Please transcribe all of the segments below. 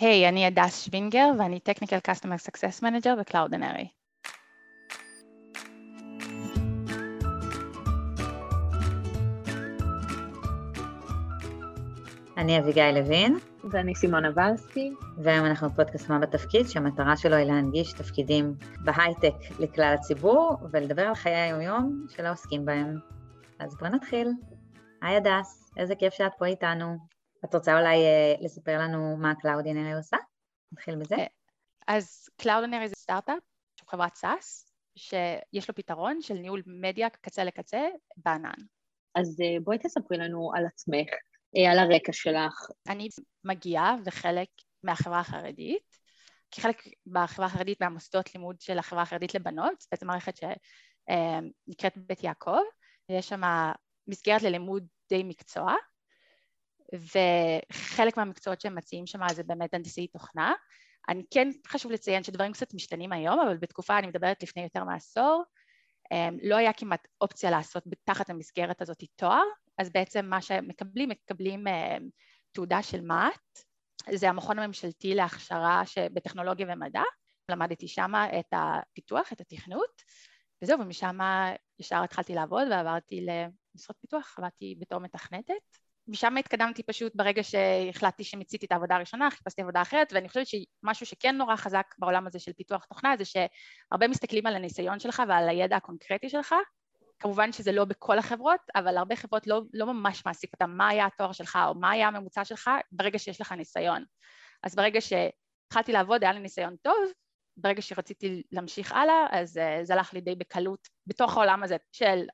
היי, hey, אני הדס שווינגר ואני Technical Customer Success Manager ב-Cloudinary. אני אביגיל לוין. ואני סימונה ולסקי. והיום אנחנו בפודקאסט מה בתפקיד, שהמטרה שלו היא להנגיש תפקידים בהייטק לכלל הציבור, ולדבר על חיי היומיום של העוסקים בהם. אז בוא נתחיל. היי הדס, איזה כיף שאת פה איתנו. את רוצה אולי uh, לספר לנו מה Cloudinary עושה? נתחיל בזה. אה, אז Cloudinary זה סטארט-אפ, חברת SaaS, שיש לו פתרון של ניהול מדיה קצה לקצה בענן. אז uh, בואי תספרי לנו על עצמך, uh, על הרקע שלך. אני מגיעה וחלק מהחברה החרדית, כחלק בחברה החרדית מהמוסדות לימוד של החברה החרדית לבנות, בעצם מערכת שנקראת בית יעקב, יש שם מסגרת ללימוד די מקצוע, וחלק מהמקצועות שהם מציעים שם זה באמת הנדסאי תוכנה. אני כן חשוב לציין שדברים קצת משתנים היום, אבל בתקופה, אני מדברת לפני יותר מעשור, אמ, לא היה כמעט אופציה לעשות תחת המסגרת הזאת תואר, אז בעצם מה שמקבלים, מקבלים אמ, תעודה של מה"ט, זה המכון הממשלתי להכשרה בטכנולוגיה ומדע, למדתי שם את הפיתוח, את התכנות, וזהו, ומשם ישר התחלתי לעבוד ועברתי למשרות פיתוח, עבדתי בתור מתכנתת. משם התקדמתי פשוט ברגע שהחלטתי שמיציתי את העבודה הראשונה, חיפשתי עבודה אחרת, ואני חושבת שמשהו שכן נורא חזק בעולם הזה של פיתוח תוכנה זה שהרבה מסתכלים על הניסיון שלך ועל הידע הקונקרטי שלך. כמובן שזה לא בכל החברות, אבל הרבה חברות לא, לא ממש מעסיק אותם מה היה התואר שלך או מה היה הממוצע שלך ברגע שיש לך ניסיון. אז ברגע שהתחלתי לעבוד היה לי ניסיון טוב, ברגע שרציתי להמשיך הלאה, אז uh, זה הלך לי די בקלות בתוך העולם הזה של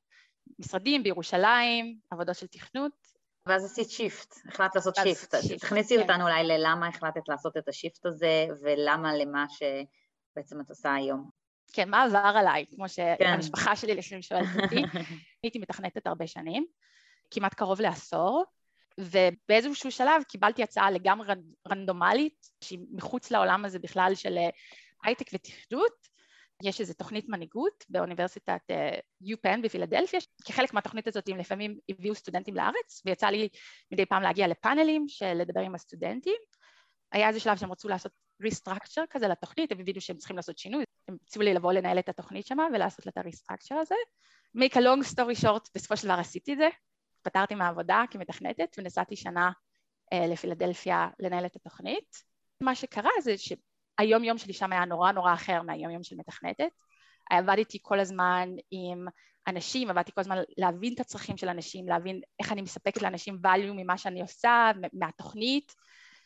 משרדים בירושלים, עבודות של תכנות, ואז עשית shift, החלטת לעשות shift. תכניסי כן. אותנו אולי ללמה החלטת לעשות את ה shift הזה, ולמה למה שבעצם את עושה היום. כן, מה עבר עליי, כמו כן. שהמשפחה. שלי לפעמים שואלת אותי. הייתי מתכנתת הרבה שנים, כמעט קרוב לעשור, ובאיזשהו שלב קיבלתי הצעה לגמרי רנדומלית, שהיא מחוץ לעולם הזה בכלל של אה, הייטק ותכנות, יש איזו תוכנית מנהיגות באוניברסיטת יופן uh, בפילדלפיה, כחלק מהתוכנית הזאת הם לפעמים הביאו סטודנטים לארץ, ויצא לי מדי פעם להגיע לפאנלים של לדבר עם הסטודנטים. היה איזה שלב שהם רצו לעשות ריסטרקצ'ר כזה לתוכנית, הם הבינו שהם צריכים לעשות שינוי, הם הציעו לי לבוא לנהל את התוכנית שמה ולעשות לה את הריסטרקצ'ר הזה. make a long story short, בסופו של דבר עשיתי את זה, התפטרתי מהעבודה כמתכנתת ונסעתי שנה uh, לפילדלפיה לנהל את התוכנית. מה שקרה זה ש... היום יום שלי שם היה נורא נורא אחר מהיום יום של מתכנתת. עבדתי כל הזמן עם אנשים, עבדתי כל הזמן להבין את הצרכים של אנשים, להבין איך אני מספקת לאנשים value ממה שאני עושה, מהתוכנית.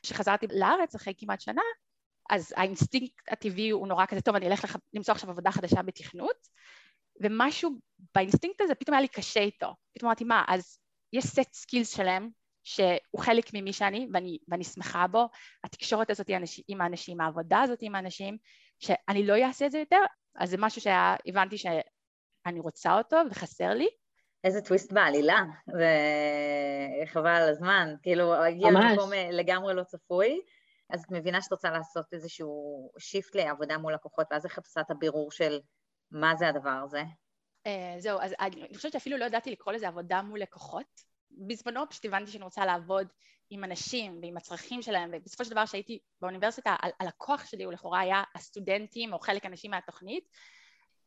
כשחזרתי לארץ אחרי כמעט שנה, אז האינסטינקט הטבעי הוא נורא כזה, טוב, אני אלך לח... למצוא עכשיו עבודה חדשה בתכנות, ומשהו באינסטינקט הזה פתאום היה לי קשה איתו. פתאום אמרתי, מה, אז יש סט skills שלם שהוא חלק ממי שאני ואני, ואני שמחה בו, התקשורת הזאת עם האנשים, העבודה הזאת עם האנשים, שאני לא אעשה את זה יותר, אז זה משהו שהבנתי שאני רוצה אותו וחסר לי. איזה טוויסט בעלילה, וחבל על הזמן, כאילו הגיע למקום אה, לגמרי לא צפוי, אז את מבינה שאת רוצה לעשות איזשהו shift לעבודה מול לקוחות, ואז איך את עושה את הבירור של מה זה הדבר הזה? Uh, זהו, אז אני חושבת שאפילו לא ידעתי לקרוא לזה עבודה מול לקוחות, בזמנו פשוט הבנתי שאני רוצה לעבוד עם אנשים ועם הצרכים שלהם, ובסופו של דבר כשהייתי באוניברסיטה, הלקוח שלי הוא לכאורה היה הסטודנטים או חלק אנשים מהתוכנית,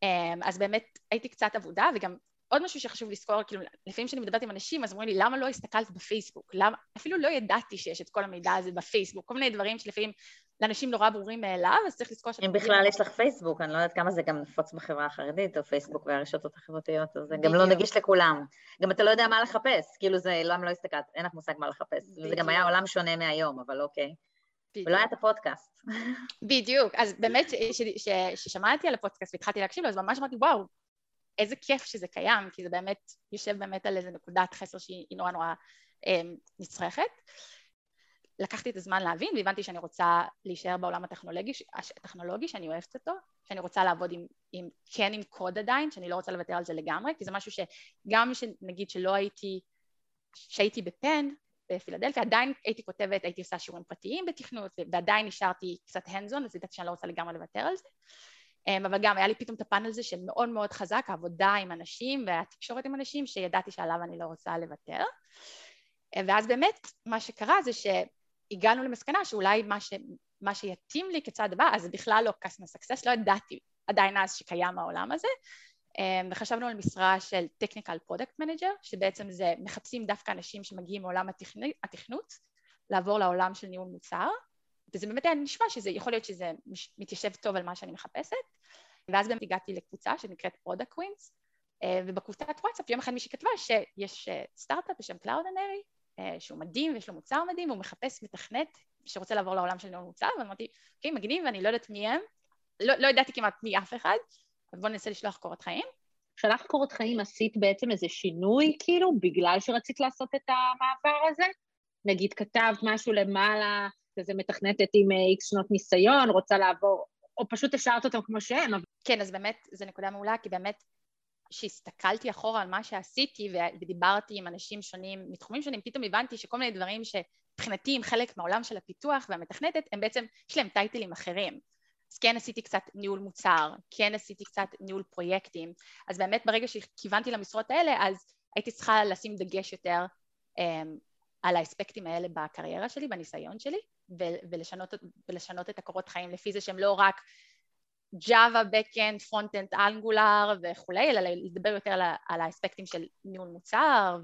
אמ, אז באמת הייתי קצת עבודה, וגם עוד משהו שחשוב לזכור, כאילו לפעמים כשאני מדברת עם אנשים אז אומרים לי למה לא הסתכלת בפייסבוק? למה? אפילו לא ידעתי שיש את כל המידע הזה בפייסבוק, כל מיני דברים שלפעמים לאנשים נורא ברורים מאליו, אז צריך לזכור שאתם... אם בכלל יש לך פייסבוק, אני לא יודעת כמה זה גם נפוץ בחברה החרדית, או פייסבוק והרשתות החברתיות, אז זה גם לא נגיש לכולם. גם אתה לא יודע מה לחפש, כאילו זה, למה לא הסתכלת, אין לך מושג מה לחפש. וזה גם היה עולם שונה מהיום, אבל אוקיי. ולא היה את הפודקאסט. בדיוק, אז באמת כששמעתי על הפודקאסט והתחלתי להקשיב לו, אז ממש אמרתי, וואו, איזה כיף שזה קיים, כי זה באמת יושב באמת על איזה נקודת חסר שהיא נורא נורא אה, נצרכת. לקחתי את הזמן להבין והבנתי שאני רוצה להישאר בעולם הטכנולוגי, הטכנולוגי שאני אוהבת אותו, שאני רוצה לעבוד עם, עם, כן עם קוד עדיין, שאני לא רוצה לוותר על זה לגמרי, כי זה משהו שגם שנגיד שלא הייתי, שהייתי בפן, בפילדלפיה, עדיין הייתי כותבת, הייתי עושה שיעורים פרטיים בתכנות, ועדיין נשארתי קצת hands אז ידעתי שאני לא רוצה לגמרי לוותר על זה. אמ, אבל גם היה לי פתאום את הפאנל הזה שמאוד מאוד חזק, העבודה עם אנשים והתקשורת עם אנשים, שידעתי שעליו אני לא רוצה לוותר. ואז באמת מה שקרה זה ש... הגענו למסקנה שאולי מה, ש, מה שיתאים לי כצעד הבא, אז בכלל לא customer success, לא ידעתי עדיין אז שקיים העולם הזה, אמ, וחשבנו על משרה של technical product manager, שבעצם זה מחפשים דווקא אנשים שמגיעים מעולם התכנות, לעבור לעולם של ניהול מוצר, וזה באמת היה נשמע שזה, יכול להיות שזה מתיישב טוב על מה שאני מחפשת, ואז באמת הגעתי לקבוצה שנקראת Product Queens, אה, ובקבוצת וואטסאפ יום אחד מישהי כתבה שיש אה, סטארט-אפ בשם Cloudinary, אה, שהוא מדהים ויש לו מוצר מדהים, והוא מחפש מתכנת שרוצה לעבור לעולם של ניהול מוצר, ואמרתי, אוקיי, מגניב, ואני לא יודעת מי הם, לא, לא ידעתי כמעט מי אף אחד, אז בואו ננסה לשלוח קורות חיים. שלח קורות חיים עשית בעצם איזה שינוי, כאילו, בגלל שרצית לעשות את המעבר הזה? נגיד כתבת משהו למעלה, כזה מתכנתת עם איקס שנות ניסיון, רוצה לעבור, או פשוט השארת אותם כמו שהם. אבל... כן, אז באמת, זו נקודה מעולה, כי באמת, כשהסתכלתי אחורה על מה שעשיתי ודיברתי עם אנשים שונים מתחומים שונים, פתאום הבנתי שכל מיני דברים שמבחינתי הם חלק מהעולם של הפיתוח והמתכנתת, הם בעצם, יש להם טייטלים אחרים. אז כן עשיתי קצת ניהול מוצר, כן עשיתי קצת ניהול פרויקטים, אז באמת ברגע שכיוונתי למשרות האלה, אז הייתי צריכה לשים דגש יותר um, על האספקטים האלה בקריירה שלי, בניסיון שלי, ולשנות, ולשנות את הקורות חיים לפי זה שהם לא רק Java, Backend, Frontend, Angular וכולי, אלא לדבר יותר על, על האספקטים של ניהול מוצר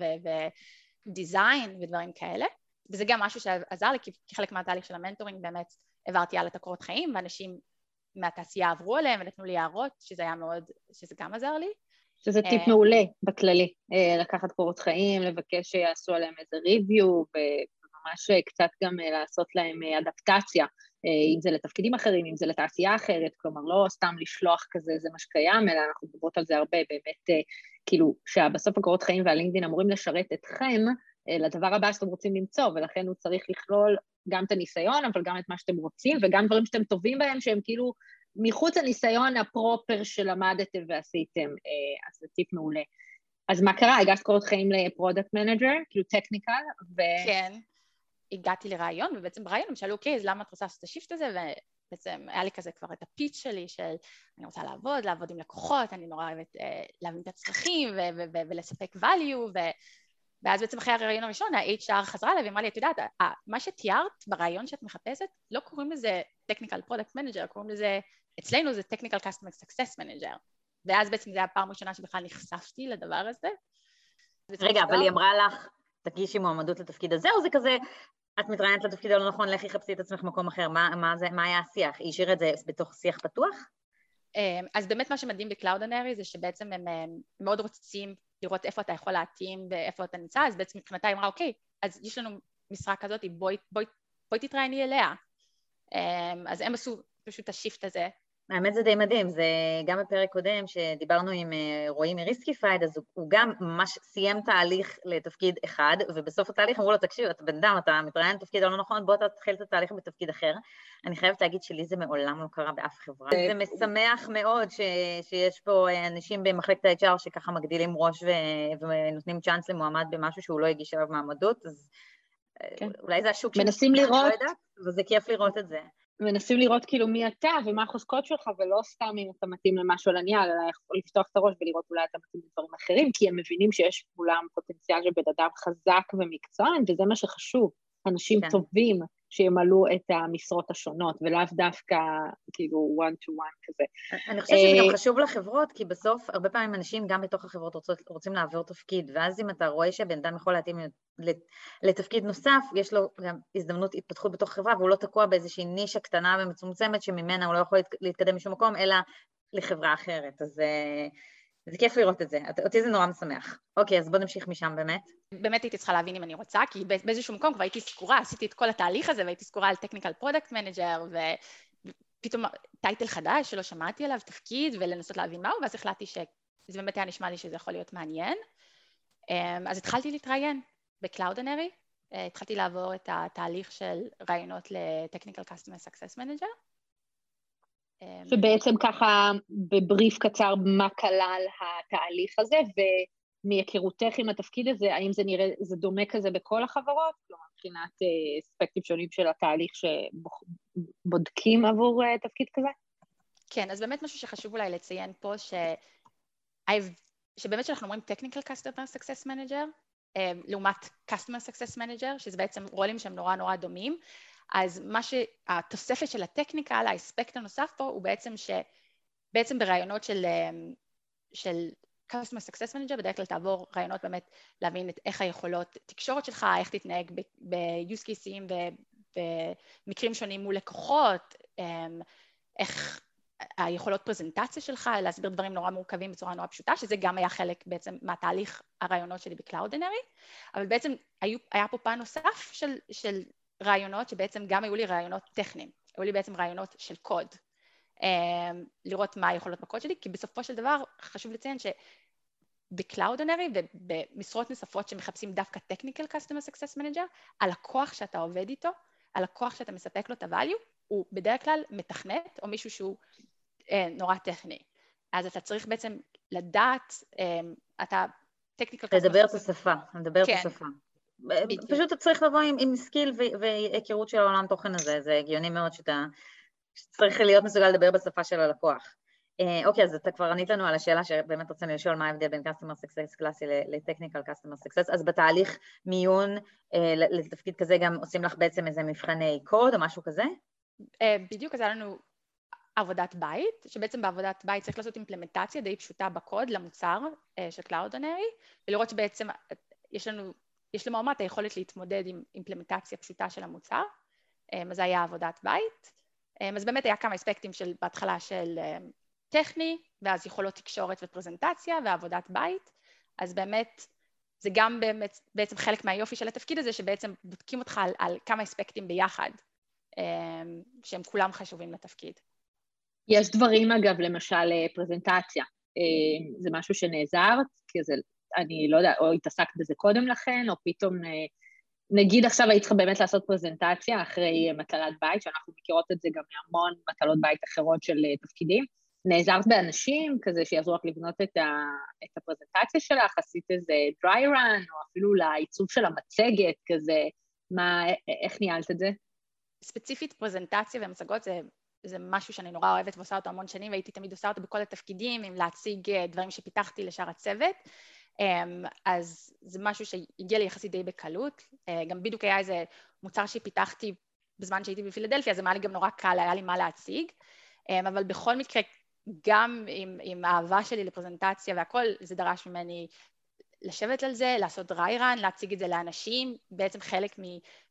ודיזיין ודברים כאלה. וזה גם משהו שעזר לי, כי כחלק מהתהליך של המנטורינג באמת העברתי הלאה את הקורות חיים, ואנשים מהתעשייה עברו עליהם ונתנו לי הערות, שזה היה מאוד, שזה גם עזר לי. שזה טיפ אה, מעולה בכללי, אה, לקחת קורות חיים, לבקש שיעשו עליהם איזה ריוויו, וממש קצת גם אה, לעשות להם אדפטציה, אם זה לתפקידים אחרים, אם זה לתעשייה אחרת, כלומר לא סתם לשלוח כזה, זה מה שקיים, אלא אנחנו מדברות על זה הרבה, באמת, כאילו, שבסוף הקורות חיים והלינקדאין אמורים לשרת אתכם לדבר הבא שאתם רוצים למצוא, ולכן הוא צריך לכלול גם את הניסיון, אבל גם את מה שאתם רוצים, וגם דברים שאתם טובים בהם, שהם כאילו מחוץ לניסיון ה proper שלמדתם ועשיתם, אה, אז זה טיפ מעולה. אז מה קרה? הגשת קורות חיים ל product manager, כאילו technical, ו... כן, הגעתי לרעיון, ובעצם ברעיון הם שאלו, אוקיי, אז למה את רוצה לעשות את השיפט הזה? ובעצם היה לי כזה כבר את הפיץ שלי של אני רוצה לעבוד, לעבוד עם לקוחות, אני נורא אוהבת אה, להבין את הצרכים ולספק value, ו- ואז בעצם אחרי הרעיון הראשון, ה-HR חזרה אליי ואמרה לי, את יודעת, מה שתיארת ברעיון שאת מחפשת, לא קוראים לזה technical product manager, קוראים לזה, אצלנו זה technical customer success manager. ואז בעצם זו הייתה הפעם הראשונה שבכלל נחשפתי לדבר הזה. רגע, אבל היא אמרה לך, תגישי מועמדות לתפקיד הזה, או זה כזה, את מתראיינת לתפקיד הלא נכון, לכי חפשי את עצמך במקום אחר, מה, מה, זה, מה היה השיח? היא השאירה את זה בתוך שיח פתוח? אמ, אז באמת מה שמדהים ב Cloudinary זה שבעצם הם מאוד רוצים לראות איפה אתה יכול להתאים ואיפה אתה נמצא, אז בעצם מבחינתה היא אמרה, אוקיי, אז יש לנו משרה כזאת, בואי, בואי, בואי תתראייני אליה. אמ, אז הם עשו פשוט את ה shift הזה. האמת זה די מדהים, זה גם בפרק קודם שדיברנו עם אה, רועי מ Riskified, אז הוא, גם ממש סיים תהליך לתפקיד אחד, ובסוף התהליך אמרו לו, תקשיב, אתה בן אדם, אתה מתראיין לתפקיד הלא נכון, בוא תתחיל את התהליך בתפקיד אחר. אני חייבת להגיד שלי זה מעולם לא קרה באף חברה. זה משמח מאוד ש, שיש פה אה, אנשים במחלקת ה-HR שככה מגדילים ראש ו, ונותנים צ'אנס למועמד במשהו שהוא לא הגיש עליו מועמדות, אז אה, כן. אולי זה השוק מנסים לראות. לא יודעת, וזה כיף לראות את זה. מנסים לראות כאילו מי אתה ומה החוזקות שלך, ולא סתם אם אתה מתאים למשהו על הנייר, אלא יכול לפתוח את הראש ולראות אולי אתה מתאים לדברים אחרים, כי הם מבינים שיש כולם פוטנציאל של בן אדם חזק ומקצוען, וזה מה שחשוב. אנשים כן. טובים שימלאו את המשרות השונות, ולאו דווקא כאילו one to one כזה. אני חושבת שזה גם אה, חשוב לחברות, כי בסוף הרבה פעמים אנשים גם בתוך החברות רוצות, רוצים לעבור תפקיד, ואז אם אתה רואה שבן אדם יכול להתאים לתפקיד נוסף, יש לו גם הזדמנות התפתחות בתוך חברה, והוא לא תקוע באיזושהי נישה קטנה ומצומצמת שממנה הוא לא יכול להתקדם לשום מקום, אלא לחברה אחרת. אז אה, זה כיף לראות את זה, אותי זה נורא משמח. אוקיי, אז בוא נמשיך משם באמת. באמת הייתי צריכה להבין אם אני רוצה, כי באיזשהו מקום כבר הייתי סגורה, עשיתי את כל התהליך הזה והייתי סגורה על technical product manager, ופתאום title חדש שלא שמעתי עליו, תפקיד, ולנסות להבין מהו, ואז החלטתי שזה באמת היה נשמע לי שזה יכול להיות מעניין. אמ, אז התחלתי להתראיין ב Cloudinary, אה, התחלתי לעבור את התהליך של רעיונות לטכניקל קסטומר סקסס מנג'ר. שבעצם ככה בבריף קצר מה כלל התהליך הזה, ומהיכרותך עם התפקיד הזה, האם זה נראה, זה דומה כזה בכל החברות? כלומר, מבחינת אה, אספקטים שונים של התהליך שבודקים עבור אה, תפקיד כזה? כן, אז באמת משהו שחשוב אולי לציין פה, ש... שבאמת כשאנחנו אומרים technical customer success manager, לעומת Customer Success Manager, שזה בעצם רולים שהם נורא נורא דומים, אז מה שהתוספת של הטכניקה, האספקט הנוסף פה הוא בעצם שבעצם ברעיונות של, של Customer Success Manager בדרך כלל תעבור רעיונות באמת להבין את איך היכולות תקשורת שלך, איך תתנהג ב-use cases ובמקרים שונים מול לקוחות, אמ, איך היכולות פרזנטציה שלך, להסביר דברים נורא מורכבים בצורה נורא פשוטה, שזה גם היה חלק בעצם מהתהליך הראיונות שלי ב Cloudinary, אבל בעצם היה פה פן נוסף של, של ראיונות שבעצם גם היו לי ראיונות טכניים, היו לי בעצם ראיונות של קוד, אמ, לראות מה היכולות בקוד שלי, כי בסופו של דבר חשוב לציין שב Cloudinary ובמשרות נוספות שמחפשים דווקא technical customer success manager, הלקוח שאתה עובד איתו, הלקוח שאתה מספק לו את ה-value, הוא בדרך כלל מתכנת או מישהו שהוא אה, נורא טכני. אז אתה צריך בעצם לדעת, אה, אתה technical customer... לדבר את השפה, לדבר את כן. השפה. פשוט אתה צריך לבוא עם, עם skill והיכרות של העולם תוכן הזה, זה הגיוני מאוד שאתה צריך להיות מסוגל לדבר בשפה של הלקוח. אה, אוקיי, אז אתה כבר ענית לנו על השאלה שבאמת רצינו לשאול מה ההבדל בין Customer Success קלאסי ל-Technical Customer Success, אז בתהליך מיון אה, לתפקיד כזה גם עושים לך בעצם איזה מבחני קוד או משהו כזה? אה, בדיוק, אז היה לנו עבודת בית, שבעצם בעבודת בית צריך לעשות אימפלמנטציה די פשוטה בקוד למוצר של Cloudonary, ולראות שבעצם יש לנו, יש למועמד את היכולת להתמודד עם אימפלמנטציה פשוטה של המוצר, אז זה היה עבודת בית. אז באמת היה כמה אספקטים של בהתחלה של טכני, ואז יכולות תקשורת ופרזנטציה ועבודת בית, אז באמת זה גם באמת, בעצם חלק מהיופי של התפקיד הזה, שבעצם בודקים אותך על, על כמה אספקטים ביחד, אמ, שהם כולם חשובים לתפקיד. יש דברים אגב, למשל אה, פרזנטציה, אמ, זה משהו שנעזרת, כי זה, אני לא יודע, או התעסקת בזה קודם לכן, או פתאום, אה, נגיד עכשיו היית צריכה באמת לעשות פרזנטציה אחרי מטלת בית, שאנחנו מכירות את זה גם מהמון מטלות בית אחרות של אה, תפקידים, נעזרת באנשים כזה שיעזרו לך לבנות את, ה, את הפרזנטציה שלך, עשית איזה dry run, או אפילו לעיצוב של המצגת כזה, מה, איך ניהלת את זה? ספציפית פרזנטציה ומצגות זה, זה משהו שאני נורא אוהבת ועושה אותו המון שנים, והייתי תמיד עושה אותו בכל התפקידים, עם להציג אה, דברים שפיתחתי לשאר הצוות. אמ, אז זה משהו שהגיע לי יחסית די בקלות. אה, גם בדיוק היה איזה מוצר שפיתחתי בזמן שהייתי בפילדלפיה, אז היה לי גם נורא קל, היה לי מה להציג. אמ, אבל בכל מקרה, גם עם, עם האהבה שלי לפרזנטציה והכל, זה דרש ממני לשבת על זה, לעשות dry run, להציג את זה לאנשים, בעצם חלק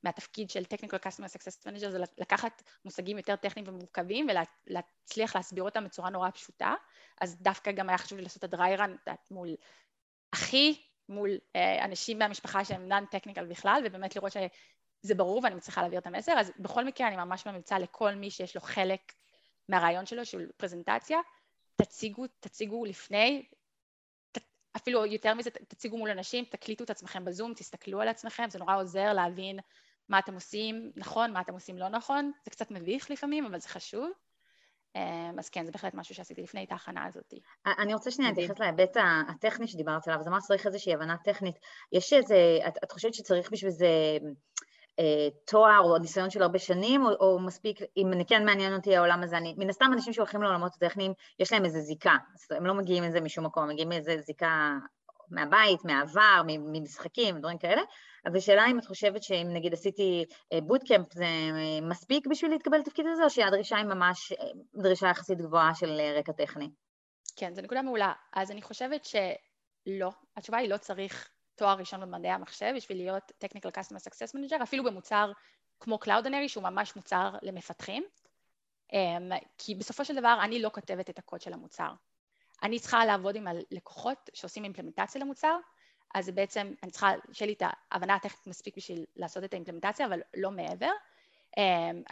מהתפקיד של technical customer success manager זה לקחת מושגים יותר טכניים ומורכבים ולהצליח להסביר אותם בצורה נורא פשוטה, אז דווקא גם היה חשוב לי לעשות את ה-dry run מול אחי, מול אה, אנשים מהמשפחה שהם non-technical בכלל, ובאמת לראות שזה ברור ואני מצליחה להעביר את המסר, אז בכל מקרה אני ממש ממליצה לכל מי שיש לו חלק מהרעיון שלו, של פרזנטציה, תציגו, תציגו לפני, ת, אפילו יותר מזה, תציגו מול אנשים, תקליטו את עצמכם בזום, תסתכלו על עצמכם, זה נורא עוזר להבין מה אתם עושים נכון, מה אתם עושים לא נכון, זה קצת מביך לפעמים, אבל זה חשוב. אמ, אז כן, זה בהחלט משהו שעשיתי לפני את ההכנה הזאת. אני רוצה שנייה להתייחס להיבט הטכני שדיברת עליו, אז אמרת צריך איזושהי הבנה טכנית. יש איזה, את, את חושבת שצריך בשביל זה אה, תואר או ניסיון של הרבה שנים, או, או מספיק, אם אני כן מעניין אותי העולם הזה, אני, מן הסתם אנשים שהולכים לעולמות הטכניים, יש להם איזה זיקה, הם לא מגיעים מזה משום מקום, הם מגיעים מאיזה זיקה מהבית, מהעבר, ממשחקים, דברים כאלה, אבל שאלה אם את חושבת שאם נגיד עשיתי בוטקאמפ זה אה, מספיק בשביל להתקבל לתפקיד הזה, או שהדרישה היא ממש אה, דרישה יחסית גבוהה של רקע טכני? כן, זו נקודה מעולה. אז אני חושבת שלא, התשובה היא לא צריך תואר ראשון במדעי המחשב בשביל להיות Technical Customer Success Manager, אפילו במוצר כמו Cloudinary שהוא ממש מוצר למפתחים, אמ, כי בסופו של דבר אני לא כותבת את הקוד של המוצר. אני צריכה לעבוד עם הלקוחות שעושים אימפלמנטציה למוצר, אז בעצם אני צריכה שיהיה לי את ההבנה הטכנית מספיק בשביל לעשות את האימפלמנטציה, אבל לא מעבר. אמ,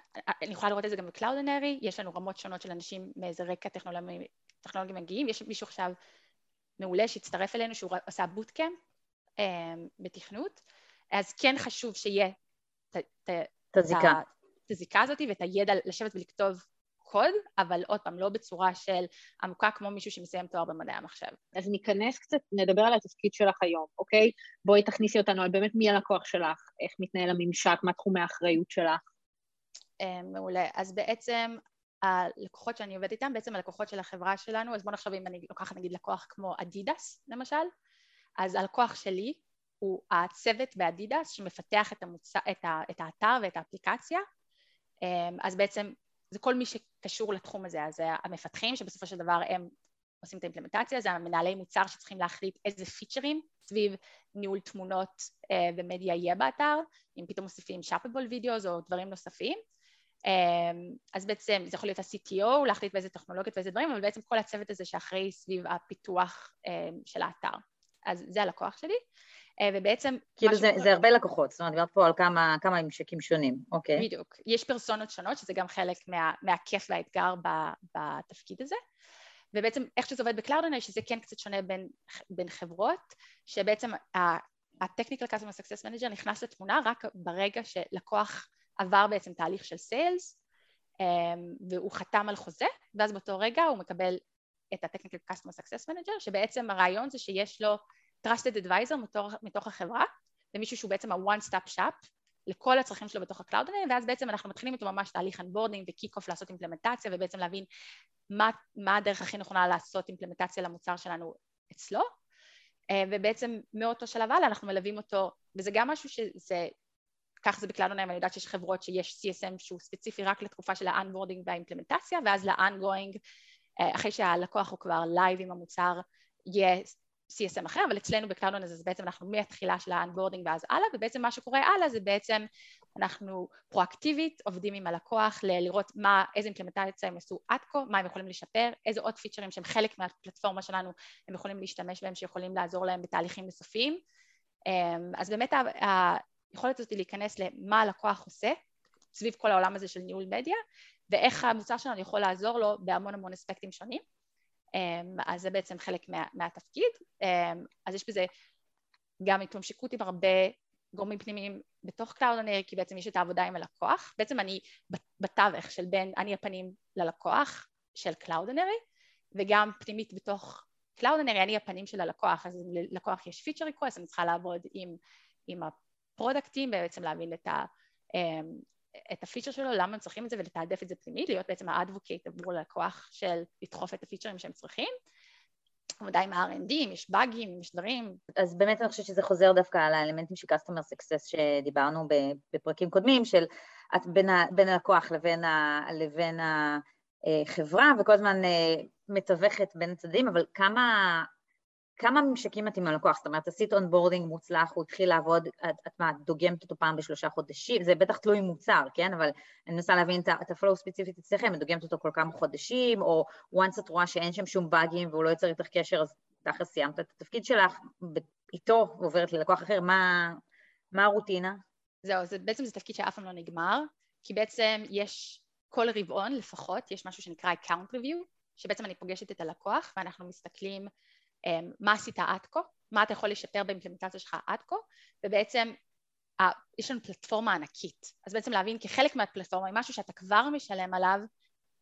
אני יכולה לראות את זה גם בקלאודנרי, יש לנו רמות שונות של אנשים מאיזה רקע טכנולוגי, טכנולוגי מגיעים, יש מישהו עכשיו מעולה שהצטרף אלינו שהוא עשה בוטקאמפ אמ, בתכנות, אז כן חשוב שיהיה. את הזיקה הזאת ואת הידע לשבת ולכתוב קוד, אבל עוד פעם, לא בצורה של עמוקה כמו מישהו שמסיים תואר במדעי המחשב. אז ניכנס קצת, נדבר על התפקיד שלך היום, אוקיי? בואי תכניסי אותנו על באמת מי הלקוח שלך, איך מתנהל הממשק, מה תחומי האחריות שלך. אמ, מעולה. אז בעצם הלקוחות שאני עובדת איתם, בעצם הלקוחות של החברה שלנו, אז בוא נחשוב אם אני לוקחת נגיד לקוח כמו אדידס, למשל, אז הלקוח שלי הוא הצוות באדידס שמפתח את, המוצא, את, ה, את האתר ואת האפליקציה, אז בעצם זה כל מי שקשור לתחום הזה, אז זה המפתחים שבסופו של דבר הם עושים את האימפלמנטציה, זה המנהלי מוצר שצריכים להחליט איזה פיצ'רים סביב ניהול תמונות אה, איזה מדיה יהיה באתר, אם פתאום מוסיפים שם בול וידאו או דברים נוספים. אה, אז בעצם זה יכול להיות ה-CTO, להחליט באיזה טכנולוגיות ואיזה דברים, אבל בעצם כל הצוות הזה שאחראי סביב הפיתוח אה, של האתר. אז זה הלקוח שלי. אה, ובעצם... כאילו זה, זה הרבה לקוחות, זאת אומרת, דיברת פה על כמה, כמה ממשקים שונים, אוקיי. בדיוק. יש פרסונות שונות, שזה גם חלק מה, מהכיף והאתגר בתפקיד הזה. ובעצם איך שזה עובד ב Cloudinary, שזה כן קצת שונה בין, בין חברות, שבעצם ה-Technical Customer Success Manager נכנס לתמונה רק ברגע שלקוח עבר בעצם תהליך של sales, אמ, והוא חתם על חוזה, ואז באותו רגע הוא מקבל את ה-Technical Customer Success Manager, שבעצם הרעיון זה שיש לו Trusted Advisor מתוך, מתוך החברה, זה מישהו שהוא בעצם ה-one stop shop לכל הצרכים שלו בתוך ה-Cloudinary ואז בעצם אנחנו מתחילים איתו ממש תהליך onboarding ו kick-off לעשות implementation ובעצם להבין מה, מה הדרך הכי נכונה לעשות אימפלמנטציה למוצר שלנו אצלו, אה, ובעצם מאותו שלב הלאה אנחנו מלווים אותו, וזה גם משהו שזה, כך זה בכלל עונאים, אני יודעת שיש חברות שיש CSM שהוא ספציפי רק לתקופה של האנבורדינג והאימפלמנטציה, ואז לאנגוינג, אה, אחרי שהלקוח הוא כבר לייב עם המוצר, יהיה CSM אחר, אבל אצלנו בקלאודון הזה בעצם אנחנו מהתחילה של האנבורדינג ואז הלאה, ובעצם מה שקורה הלאה זה בעצם אנחנו פרואקטיבית עובדים עם הלקוח ל- לראות מה, איזה אימפלמנטציה הם עשו עד כה, מה הם יכולים לשפר, איזה עוד פיצ'רים שהם חלק מהפלטפורמה שלנו הם יכולים להשתמש בהם שיכולים לעזור להם בתהליכים נוספים. אמ, אז באמת היכולת הזאת להיכנס למה הלקוח עושה סביב כל העולם הזה של ניהול מדיה ואיך המוצר שלנו יכול לעזור לו בהמון המון אספקטים שונים. אמ, אז זה בעצם חלק מה, מהתפקיד. אמ, אז יש בזה גם התממשקות עם הרבה גורמים פנימיים בתוך קלאודונרי, כי בעצם יש את העבודה עם הלקוח. בעצם אני בתווך של בין, אני הפנים ללקוח של Cloudinary, וגם פנימית בתוך Cloudinary, אני הפנים של הלקוח, אז ללקוח יש feature request, אני צריכה לעבוד עם, עם ה product ים, בעצם להבין את, ה, אמ, את הפיצ'ר שלו, למה הם צריכים את זה ולתעדף את זה פנימית, להיות בעצם ה advocate עבור הלקוח של לדחוף את הפיצ'רים שהם צריכים. עבודה עם ה-R&D, אם יש באגים, אם יש דברים. אז באמת אני חושבת שזה חוזר דווקא על האלמנטים של Customer Success שדיברנו בפרקים קודמים, של את בין, ה, בין הלקוח לבין, ה, לבין החברה, וכל הזמן אה, מתווכת בין הצדדים, אבל כמה כמה ממשקים את עם הלקוח? זאת אומרת, עשית onboarding מוצלח, הוא התחיל לעבוד, את, את מה, דוגמת אותו פעם בשלושה חודשים? זה בטח תלוי מוצר, כן? אבל אני מנסה להבין את ה flow ספציפית אצלכם, את דוגמת אותו כל כמה חודשים, או once את רואה שאין שם שום באגים והוא לא יוצר איתך קשר, אז ככה סיימת את התפקיד שלך, את עוברת ללקוח אחר, מה, מה הרוטינה? זהו, זה, בעצם זה תפקיד שאף פעם לא נגמר, כי בעצם יש כל רבעון לפחות, יש משהו שנקרא account review, שבעצם אני פוגשת את הלקוח ואנחנו מסתכלים מה עשית עד כה, מה אתה יכול לשפר באימפלמנטציה שלך עד כה, ובעצם יש לנו פלטפורמה ענקית, אז בעצם להבין כחלק מהפלטפורמה, משהו שאתה כבר משלם עליו,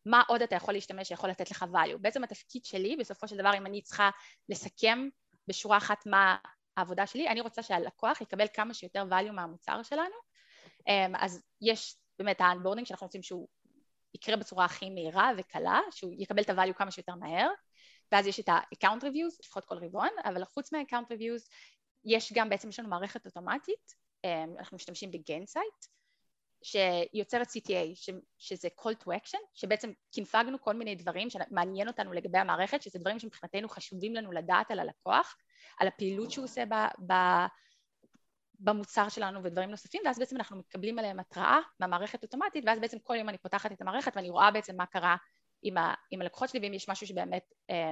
מה עוד אתה יכול להשתמש שיכול לתת לך value. בעצם התפקיד שלי, בסופו של דבר, אם אני צריכה לסכם בשורה אחת מה העבודה שלי, אני רוצה שהלקוח יקבל כמה שיותר value מהמוצר שלנו, אמ, אז יש באמת ה onboarding שאנחנו רוצים שהוא יקרה בצורה הכי מהירה וקלה, שהוא יקבל את ה-value כמה שיותר מהר, ואז יש את ה-account reviews, לפחות כל רבעון, אבל חוץ מה-account reviews יש גם בעצם, יש לנו מערכת אוטומטית, אמ, אנחנו משתמשים ב Gainsight, שיוצרת CTA, ש, שזה call to action, שבעצם קינפגנו כל מיני דברים שמעניין אותנו לגבי המערכת, שזה דברים שמבחינתנו חשובים לנו לדעת על הלקוח, על הפעילות שהוא עושה ב, ב, במוצר שלנו ודברים נוספים, ואז בעצם אנחנו מקבלים עליהם התראה מהמערכת אוטומטית, ואז בעצם כל יום אני פותחת את המערכת ואני רואה בעצם מה קרה עם, ה, עם הלקוחות שלי, ואם יש משהו שבאמת, אה,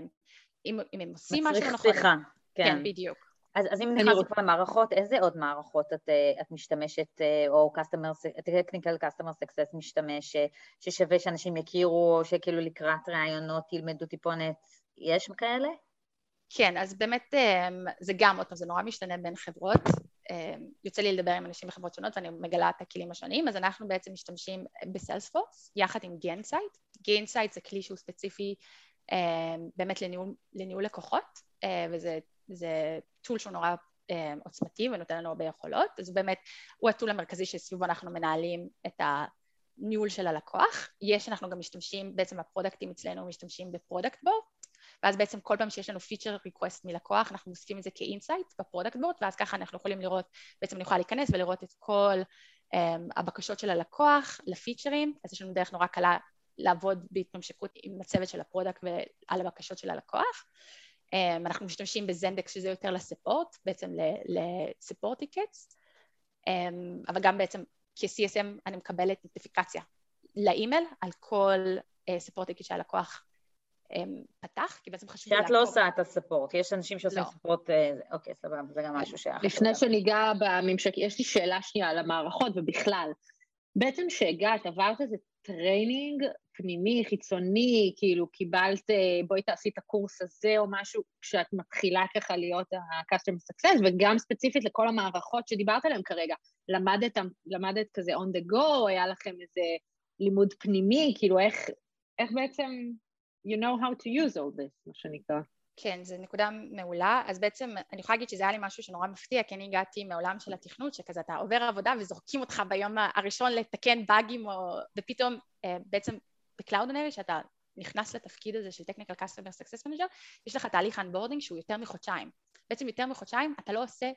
אם, אם הם עושים משהו נכון. מצריך שיחה, כן. כן, בדיוק. אז, אז אם נכנסנו כבר למערכות, איזה עוד מערכות את, אה, את משתמשת, אה, או customer, technical customer success משתמש, ששווה שאנשים יכירו, או שכאילו לקראת ראיונות ילמדו טיפונת, יש כאלה? כן, אז באמת זה גם, עוד פעם, זה נורא משתנה בין חברות. יוצא לי לדבר עם אנשים בחברות שונות ואני מגלה את הכלים השונים, אז אנחנו בעצם משתמשים ב Salesforce יחד עם Gainsight. Gainsight זה כלי שהוא ספציפי באמת לניהול, לניהול לקוחות, וזה tool שהוא נורא עוצמתי ונותן לנו הרבה יכולות, אז באמת הוא ה tool המרכזי שסביבו אנחנו מנהלים את הניהול של הלקוח. יש, אנחנו גם משתמשים, בעצם ה product ים אצלנו משתמשים ב Productboard, ואז בעצם כל פעם שיש לנו feature request מלקוח, אנחנו מוסיפים את זה כ insight ב Productboard, ואז ככה אנחנו יכולים לראות, בעצם נוכל להיכנס ולראות את כל um, הבקשות של הלקוח לפיצ'רים, אז יש לנו דרך נורא קלה לעבוד בהתממשקות עם הצוות של ה product ועל הבקשות של הלקוח. Um, אנחנו משתמשים ב Zendesk שזה יותר ל support, בעצם ל support tickets, um, אבל גם בעצם כ-CSM אני מקבלת נוטיפיקציה לאימייל על כל support ticket שהלקוח פתח, כי בעצם חשוב לי לעקוב. שאת לא עושה את ה support, יש אנשים שעושים לא. support, אה, אוקיי, סבבה, זה גם משהו שהיה לפני שניגע בממשק, יש לי שאלה שנייה על המערכות ובכלל. בעצם שהגעת, עברת איזה training פנימי, חיצוני, כאילו קיבלת, אה, בואי תעשי את הקורס הזה או משהו, כשאת מתחילה ככה להיות ה-customer success, וגם ספציפית לכל המערכות שדיברת עליהן כרגע. למדת, למדת כזה on the go, היה לכם איזה לימוד פנימי, כאילו איך, איך בעצם you know how to use all this, מה שנקרא. כן, זו נקודה מעולה. אז בעצם אני יכולה להגיד שזה היה לי משהו שנורא מפתיע, כי אני הגעתי מעולם של התכנות, שכזה אתה עובר עבודה וזורקים אותך ביום הראשון לתקן באגים, או... ופתאום אה, בעצם ב Cloudinary, שאתה נכנס לתפקיד הזה של Technical Customer Success Manager, יש לך תהליך onboarding שהוא יותר מחודשיים. בעצם יותר מחודשיים אתה לא עושה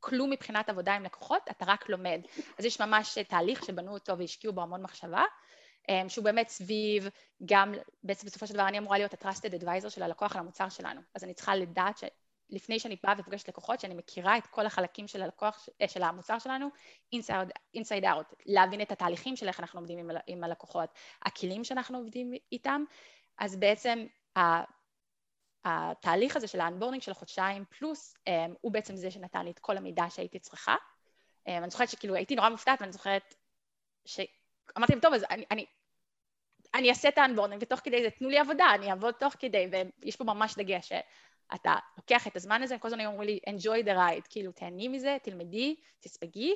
כלום מבחינת עבודה עם לקוחות, אתה רק לומד. אז יש ממש תהליך שבנו אותו והשקיעו בו המון מחשבה, שהוא באמת סביב גם, בעצם בסופו של דבר אני אמורה להיות ה-trusted advisor של הלקוח על המוצר שלנו, אז אני צריכה לדעת שלפני שאני באה ופוגשת לקוחות, שאני מכירה את כל החלקים של הלקוח, אה, של המוצר שלנו, inside, inside out, להבין את התהליכים של איך אנחנו עובדים עם, עם הלקוחות, הכלים שאנחנו עובדים איתם, אז בעצם התהליך הזה של ה onboarding של החודשיים פלוס, אמ, הוא בעצם זה שנתן לי את כל המידע שהייתי צריכה. אמ, אני זוכרת שכאילו הייתי נורא מופתעת ואני זוכרת שאמרתי להם, טוב, אז אני, אני, אני אעשה את ה onboarding ותוך כדי זה תנו לי עבודה, אני אעבוד תוך כדי, ויש פה ממש דגש שאתה לוקח את הזמן הזה, כל הזמן אומרים לי, enjoy the ride, כאילו תהני מזה, תלמדי, תספגי,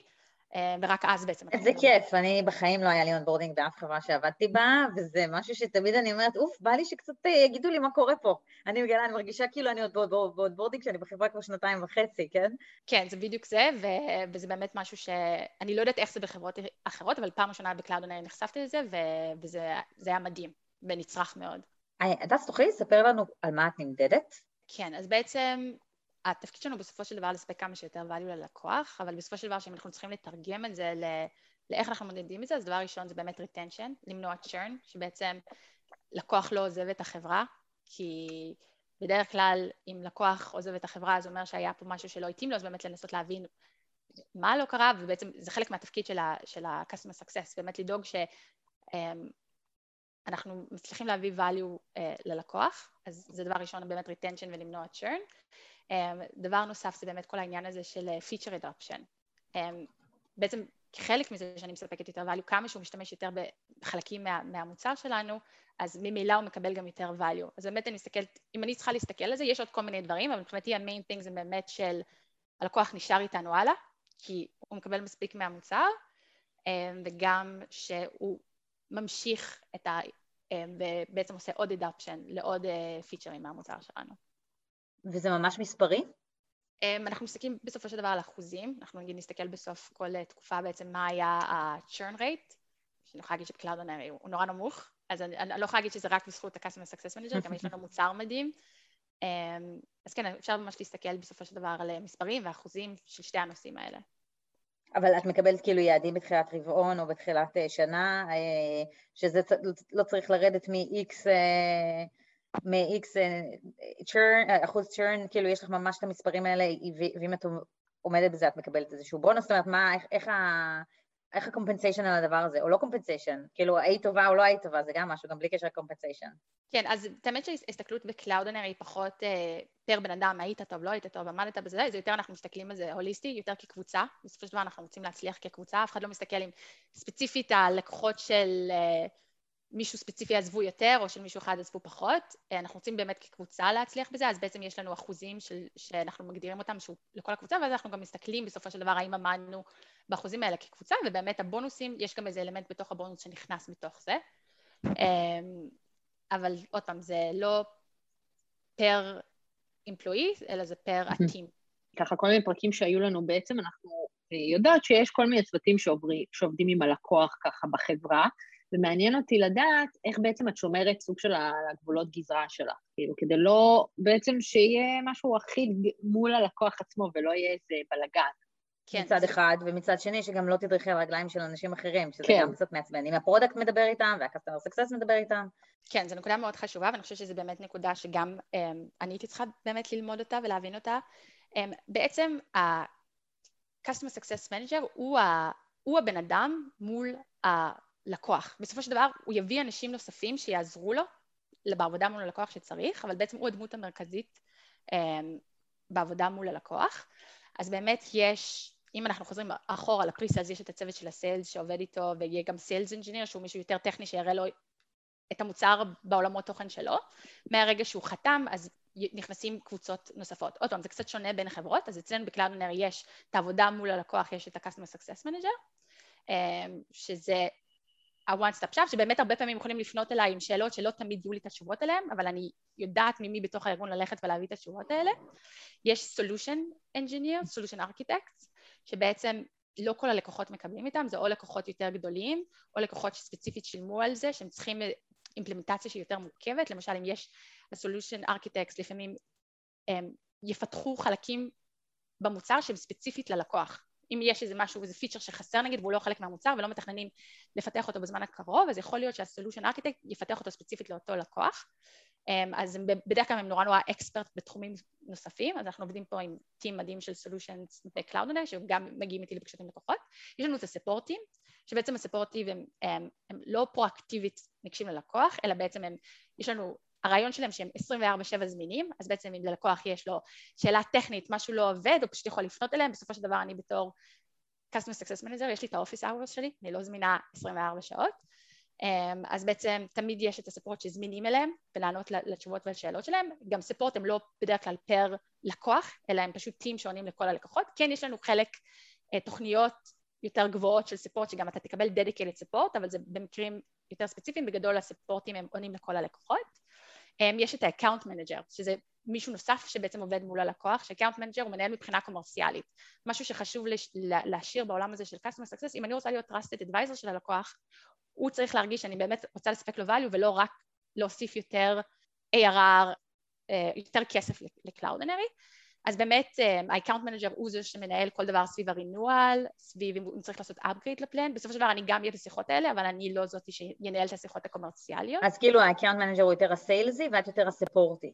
ורק אז בעצם... איזה כיף, אני בחיים לא היה לי onboarding באף חברה שעבדתי בה, וזה משהו שתמיד אני אומרת, אוף, בא לי שקצת אה, יגידו לי מה קורה פה. אני מגלה, אני מרגישה כאילו אני עוד ב onboarding כשאני בחברה כבר שנתיים וחצי, כן? כן, זה בדיוק זה, וזה באמת משהו שאני לא יודעת איך זה בחברות אחרות, אבל פעם ראשונה ב Cloudinary נחשפתי לזה, וזה היה מדהים, ונצרך מאוד. הדס, תוכלי לספר לנו על מה את נמדדת? כן, אז בעצם התפקיד שלנו בסופו של דבר לספק כמה שיותר value ללקוח, אבל בסופו של דבר שאם אנחנו צריכים לתרגם את זה ל... לאיך אנחנו מודדים את זה, אז דבר ראשון זה באמת retention, למנוע churn, שבעצם לקוח לא עוזב את החברה, כי בדרך כלל אם לקוח עוזב את החברה זה אומר שהיה פה משהו שלא התאים לו, אז באמת לנסות להבין מה לא קרה, ובעצם זה חלק מהתפקיד של ה-customer success, באמת לדאוג שאנחנו אמ, מצליחים להביא value uh, ללקוח, אז זה דבר ראשון באמת retention ולמנוע churn. אמ, דבר נוסף זה באמת כל העניין הזה של אה, feature adoption. אמ, בעצם כחלק מזה שאני מספקת יותר value, כמה שהוא משתמש יותר בחלקים מה, מהמוצר שלנו, אז ממילא הוא מקבל גם יותר value. אז באמת אני מסתכלת, אם אני צריכה להסתכל על זה, יש עוד כל מיני דברים, אבל מבחינתי המיין thing זה באמת של הלקוח נשאר איתנו הלאה, כי הוא מקבל מספיק מהמוצר, אמ, וגם שהוא ממשיך את ה... ובעצם עושה עוד adoption לעוד פיצ'רים אה, מהמוצר שלנו. וזה ממש מספרי? אמ, אנחנו מסתכלים בסופו של דבר על אחוזים, אנחנו נגיד נסתכל בסוף כל אה, תקופה בעצם מה היה ה-churn rate, שאני יכולה להגיד שקלאוד עונה הוא נורא נמוך, אז אני, אני לא יכולה להגיד שזה רק בזכות ה-customer success manager, גם יש לנו מוצר מדהים. אמ, אז כן, אפשר ממש להסתכל בסופו של דבר על אה, מספרים ואחוזים של שתי הנושאים האלה. אבל את מקבלת כאילו יעדים בתחילת רבעון או בתחילת אה, שנה, שזה לא צריך לרדת מ-X מ-X churn, אה, אחוז churn, כאילו יש לך ממש את המספרים האלה, ואם את עומדת בזה את מקבלת איזשהו בונוס, זאת אומרת, מה, איך, איך, ה, איך ה compensation על הדבר הזה, או לא compensation, כאילו היית טובה או לא היית טובה, זה גם משהו, גם בלי קשר ל compensation. כן, אז האמת שהסתכלות ב Cloudinary היא פחות אה, per בן אדם, היית טוב, לא היית טוב, עמדת בזה, זה יותר אנחנו מסתכלים על זה הוליסטי, יותר כקבוצה, בסופו של דבר אנחנו רוצים להצליח כקבוצה, אף אחד לא מסתכל אם ספציפית הלקוחות של... אה, מישהו ספציפי עזבו יותר או של מישהו אחד עזבו פחות, אה, אנחנו רוצים באמת כקבוצה להצליח בזה, אז בעצם יש לנו אחוזים של, שאנחנו מגדירים אותם שהוא לכל הקבוצה, ואז אנחנו גם מסתכלים בסופו של דבר האם עמדנו באחוזים האלה כקבוצה, ובאמת הבונוסים, יש גם איזה אלמנט בתוך הבונוס שנכנס בתוך זה. אמ, אבל עוד פעם, זה לא פר אמפלואי, אלא זה פר הטים. ככה כל מיני פרקים שהיו לנו בעצם, אנחנו אה, יודעת שיש כל מיני צוותים שעובדים עם הלקוח ככה בחברה, ומעניין אותי לדעת איך בעצם את שומרת סוג של הגבולות גזרה שלך, כאילו, כדי לא, בעצם שיהיה משהו אחיד מול הלקוח עצמו ולא יהיה איזה בלאגן. כן. מצד אחד, ומצד שני שגם לא תדרכי על רגליים של אנשים אחרים, שזה כן. גם קצת מעצבן. אם ה product מדבר איתם וה customer success מדבר איתם. כן, זו נקודה מאוד חשובה, ואני חושבת שזו באמת נקודה שגם um, אני הייתי צריכה באמת ללמוד אותה ולהבין אותה. Um, בעצם ה-Customer Success Manager הוא, ה, הוא הבן אדם מול הלקוח. בסופו של דבר הוא יביא אנשים נוספים שיעזרו לו בעבודה מול הלקוח שצריך, אבל בעצם הוא הדמות המרכזית um, בעבודה מול הלקוח. אז באמת יש אם אנחנו חוזרים אחורה לפריסה, אז יש את הצוות של ה sales שעובד איתו, ויהיה גם sales engineer שהוא מישהו יותר טכני שיראה לו את המוצר בעולמות תוכן שלו. מהרגע שהוא חתם, אז נכנסים קבוצות נוספות. עוד פעם, זה קצת שונה בין החברות, אז אצלנו ב-Cloudinary יש את העבודה מול הלקוח, יש את ה-Customer Success Manager, אמ, שזה ה-one stop shop, שבאמת הרבה פעמים יכולים לפנות אליי עם שאלות שלא תמיד יהיו לי את התשובות אליהן, אבל אני יודעת ממי בתוך הארגון ללכת ולהביא את התשובות האלה. יש solution engineer, solution architects, שבעצם לא כל הלקוחות מקבלים איתם, זה או לקוחות יותר גדולים, או לקוחות שספציפית שילמו על זה, שהם צריכים אימפלמנטציה שהיא יותר מורכבת, למשל אם יש ה-solution architects לפעמים הם יפתחו חלקים במוצר שהם ספציפית ללקוח. אם יש איזה משהו, איזה פיצ'ר שחסר נגיד והוא לא חלק מהמוצר ולא מתכננים לפתח אותו בזמן הקרוב, אז יכול להיות שה-solution architect יפתח אותו ספציפית לאותו לקוח. אמ, אז בדרך כלל הם נורא נורא אקספרט בתחומים נוספים, אז אנחנו עובדים פה עם טים מדהים של סולושנס ב-Cloud.net, שהם גם מגיעים איתי לפגישות עם לקוחות. יש לנו את הספורטים, שבעצם הספורטים הם, הם, הם לא פרואקטיבית ניגשים ללקוח, אלא בעצם הם, יש לנו, הרעיון שלהם שהם 24/7 זמינים, אז בעצם אם ללקוח יש לו שאלה טכנית, משהו לא עובד, הוא פשוט יכול לפנות אליהם, בסופו של דבר אני בתור Customer Success Manager, יש לי את האופיס hours שלי, אני לא זמינה 24 שעות, אמ, אז בעצם תמיד יש את הספורט שזמינים אליהם ולענות לתשובות ולשאלות שלהם, גם ספורט הם לא בדרך כלל פר לקוח, אלא הם פשוט טים שעונים לכל הלקוחות, כן יש לנו חלק אה, תוכניות יותר גבוהות של ספורט שגם אתה תקבל דדיקלית ספורט, אבל זה במקרים יותר ספציפיים, בגדול הספורטים הם עונים לכל הלקוחות. יש את ה-account manager, שזה מישהו נוסף שבעצם עובד מול הלקוח, ש-account manager הוא מנהל מבחינה קומרסיאלית. משהו שחשוב להשאיר בעולם הזה של customer success, אם אני רוצה להיות trusted advisor של הלקוח, הוא צריך להרגיש שאני באמת רוצה לספק לו value ולא רק להוסיף יותר ARR, אה, יותר כסף לקלאודנרי. אז באמת ה-account אה, manager הוא זה שמנהל כל דבר סביב הרינואל, סביב אם צריך לעשות upgrade לפלן, בסופו של דבר אני גם אהיה בשיחות האלה, אבל אני לא זאתי שינהל את השיחות הקומרציאליות. אז כאילו ה-account manager הוא יותר הסיילזי ואת יותר הספורטי.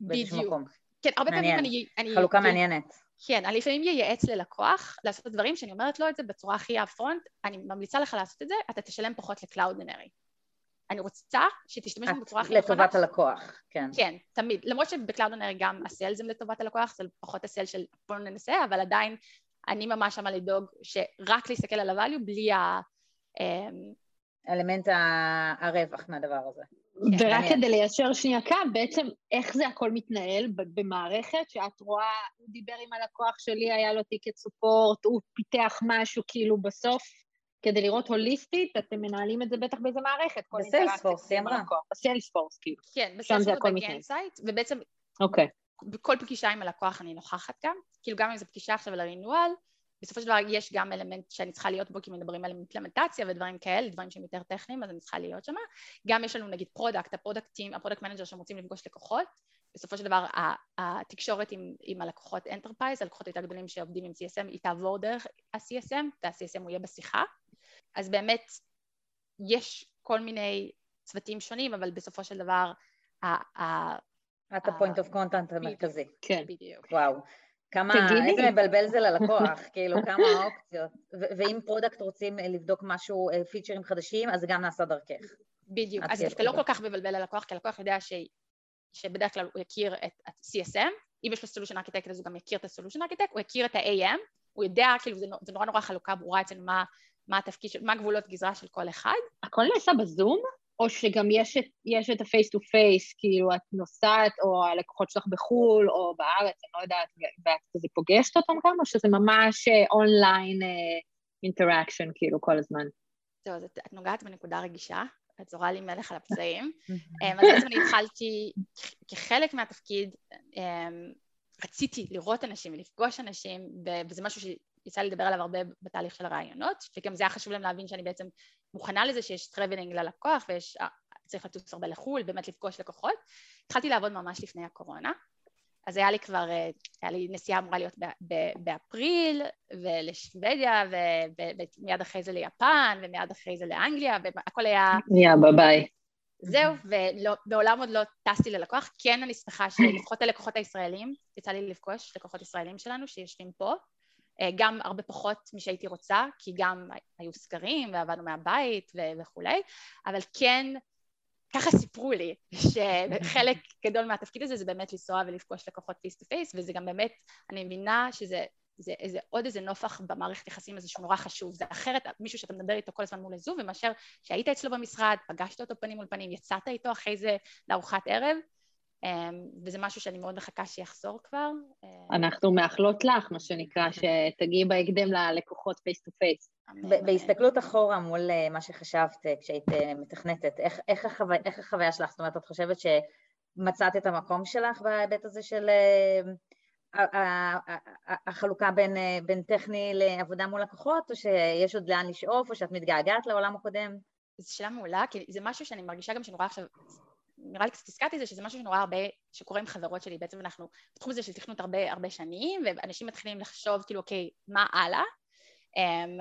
בדיוק. כן, הרבה פעמים אני... חלוקה מעניינת. כן, אני לפעמים ייעץ ללקוח לעשות דברים שאני אומרת לו את זה בצורה הכי אפרונט, אני ממליצה לך לעשות את זה, אתה תשלם פחות לקלאודנרי. אני רוצה שתשתמש בזה בצורה הכי נכונה. לטובת הלקוח, כן. כן, תמיד. למרות שב-Cloudinary גם ה-sales הם לטובת הלקוח, זה פחות ה-sales של בואו ננסה, אבל עדיין אני ממש שמה לדאוג שרק להסתכל על ה-value בלי ה... אמ, אלמנט הרווח מהדבר הזה. כן, ורק כדי ליישר שנייה קו, בעצם איך זה הכל מתנהל במערכת, שאת רואה, הוא דיבר עם הלקוח שלי, היה לו ticket support, הוא פיתח משהו כאילו בסוף, כדי לראות הוליסטית, אתם מנהלים את זה בטח באיזה מערכת. ב-Salesforce, היא אמרה. ב-Salesforce, כאילו. כן, ב-Salesforce ב-Gainsight, ובעצם... אוקיי. בכל פגישה עם הלקוח אני נוכחת גם, כאילו גם אם זו פגישה עכשיו על ה-renewal, בסופו של דבר יש גם אלמנט שאני צריכה להיות בו כי מדברים על אימפלמנטציה ודברים כאלה, דברים שהם יותר טכניים אז אני צריכה להיות שם. גם יש לנו נגיד product, ה-productים, ה-product manager שהם רוצים לפגוש לקוחות, בסופו של דבר התקשורת עם, עם הלקוחות enterprise, הלקוחות יותר גדולים שעובדים עם CSM, היא תעבור דרך ה-CSM, וה-CSM הוא יהיה בשיחה. אז באמת יש כל מיני צוותים שונים, אבל בסופו של דבר את ה- point of contact המרכזי. כן. בדיוק. וואו. כמה, איזה מבלבל זה ללקוח, כאילו כמה אופציות. ואם product רוצים אה, לבדוק משהו, feature-ים אה, חדשים, אז זה גם נעשה דרכך. בדיוק, אז זה דווקא לא כל כך מבלבל ללקוח, כי הלקוח יודע ש... שבדרך כלל הוא יכיר את ה-CSM, אם יש לו solution architect אז הוא גם יכיר את הסולושן ארכיטקט, הוא יכיר את ה-AM, הוא יודע, כאילו זה, זה נורא נורא חלוקה ברורה אצלנו מה, מה התפקיד, מה הגבולות גזרה של כל אחד. הכל נעשה בזום? או שגם יש את, יש את ה-face to face, כאילו את נוסעת, או הלקוחות שלך בחו"ל, או בארץ, אני לא יודעת, ואת כזה פוגשת אותם גם, או שזה ממש online interaction, כאילו, כל הזמן? טוב, אז את, את נוגעת בנקודה רגישה, את זורה לי מלח על הפצעים. אמ, אז בעצם אני התחלתי, כחלק מהתפקיד, רציתי לראות אנשים ולפגוש אנשים, וזה משהו יצא לי לדבר עליו הרבה בתהליך של הראיונות, וגם זה היה חשוב להם להבין שאני בעצם מוכנה לזה שיש traveling ללקוח ויש, אה, צריך לטוס הרבה לחו"ל, באמת לפגוש לקוחות. התחלתי לעבוד ממש לפני הקורונה, אז היה לי כבר, אה, היה לי נסיעה אמורה להיות באפריל, ולשוודיה, ומיד אחרי זה ליפן, ומיד אחרי זה לאנגליה, והכל היה... יא, bye bye. זהו, ומעולם עוד לא טסתי ללקוח. כן, אני שמחה שלפחות הלקוחות הישראלים, יצא לי לפגוש לקוחות ישראלים שלנו שיושבים פה. אה, גם הרבה פחות ממה שהייתי רוצה, כי גם היו סגרים ועבדנו מהבית וכולי, אבל כן, ככה סיפרו לי, שחלק גדול מהתפקיד הזה זה באמת לנסוע ולפגוש לקוחות face to face, וזה גם באמת, אני מבינה שזה זה איזה, עוד איזה נופך במערכת יחסים הזה שהוא נורא חשוב, זה אחרת מישהו שאתה מדבר איתו כל הזמן מול הזום, מאשר שהיית אצלו במשרד, פגשת אותו פנים מול פנים, יצאת איתו אחרי זה לארוחת ערב, וזה משהו שאני מאוד מחכה שיחזור כבר. אה, אנחנו מאחלות לך, מה שנקרא, שתגיעי בהקדם ללקוחות face to face. בהסתכלות אחורה מול אה, מה שחשבת אה, כשהיית מתכנתת, איך, איך, החוו... איך החוויה שלך? זאת אומרת, את חושבת שמצאת את המקום שלך בהיבט הזה של החלוקה בין, בין טכני לעבודה מול לקוחות, או שיש עוד לאן לשאוף, או שאת מתגעגעת לעולם הקודם? זו שאלה מעולה, כי זה משהו שאני מרגישה גם שאני רואה עכשיו, נראה לי קצת הזכרתי את זה, שזה משהו שנורא הרבה, שקורה עם חברות שלי, בעצם אנחנו בתחום הזה של תכנות הרבה, הרבה שנים, ואנשים מתחילים לחשוב כאילו, אוקיי, מה הלאה? אמ,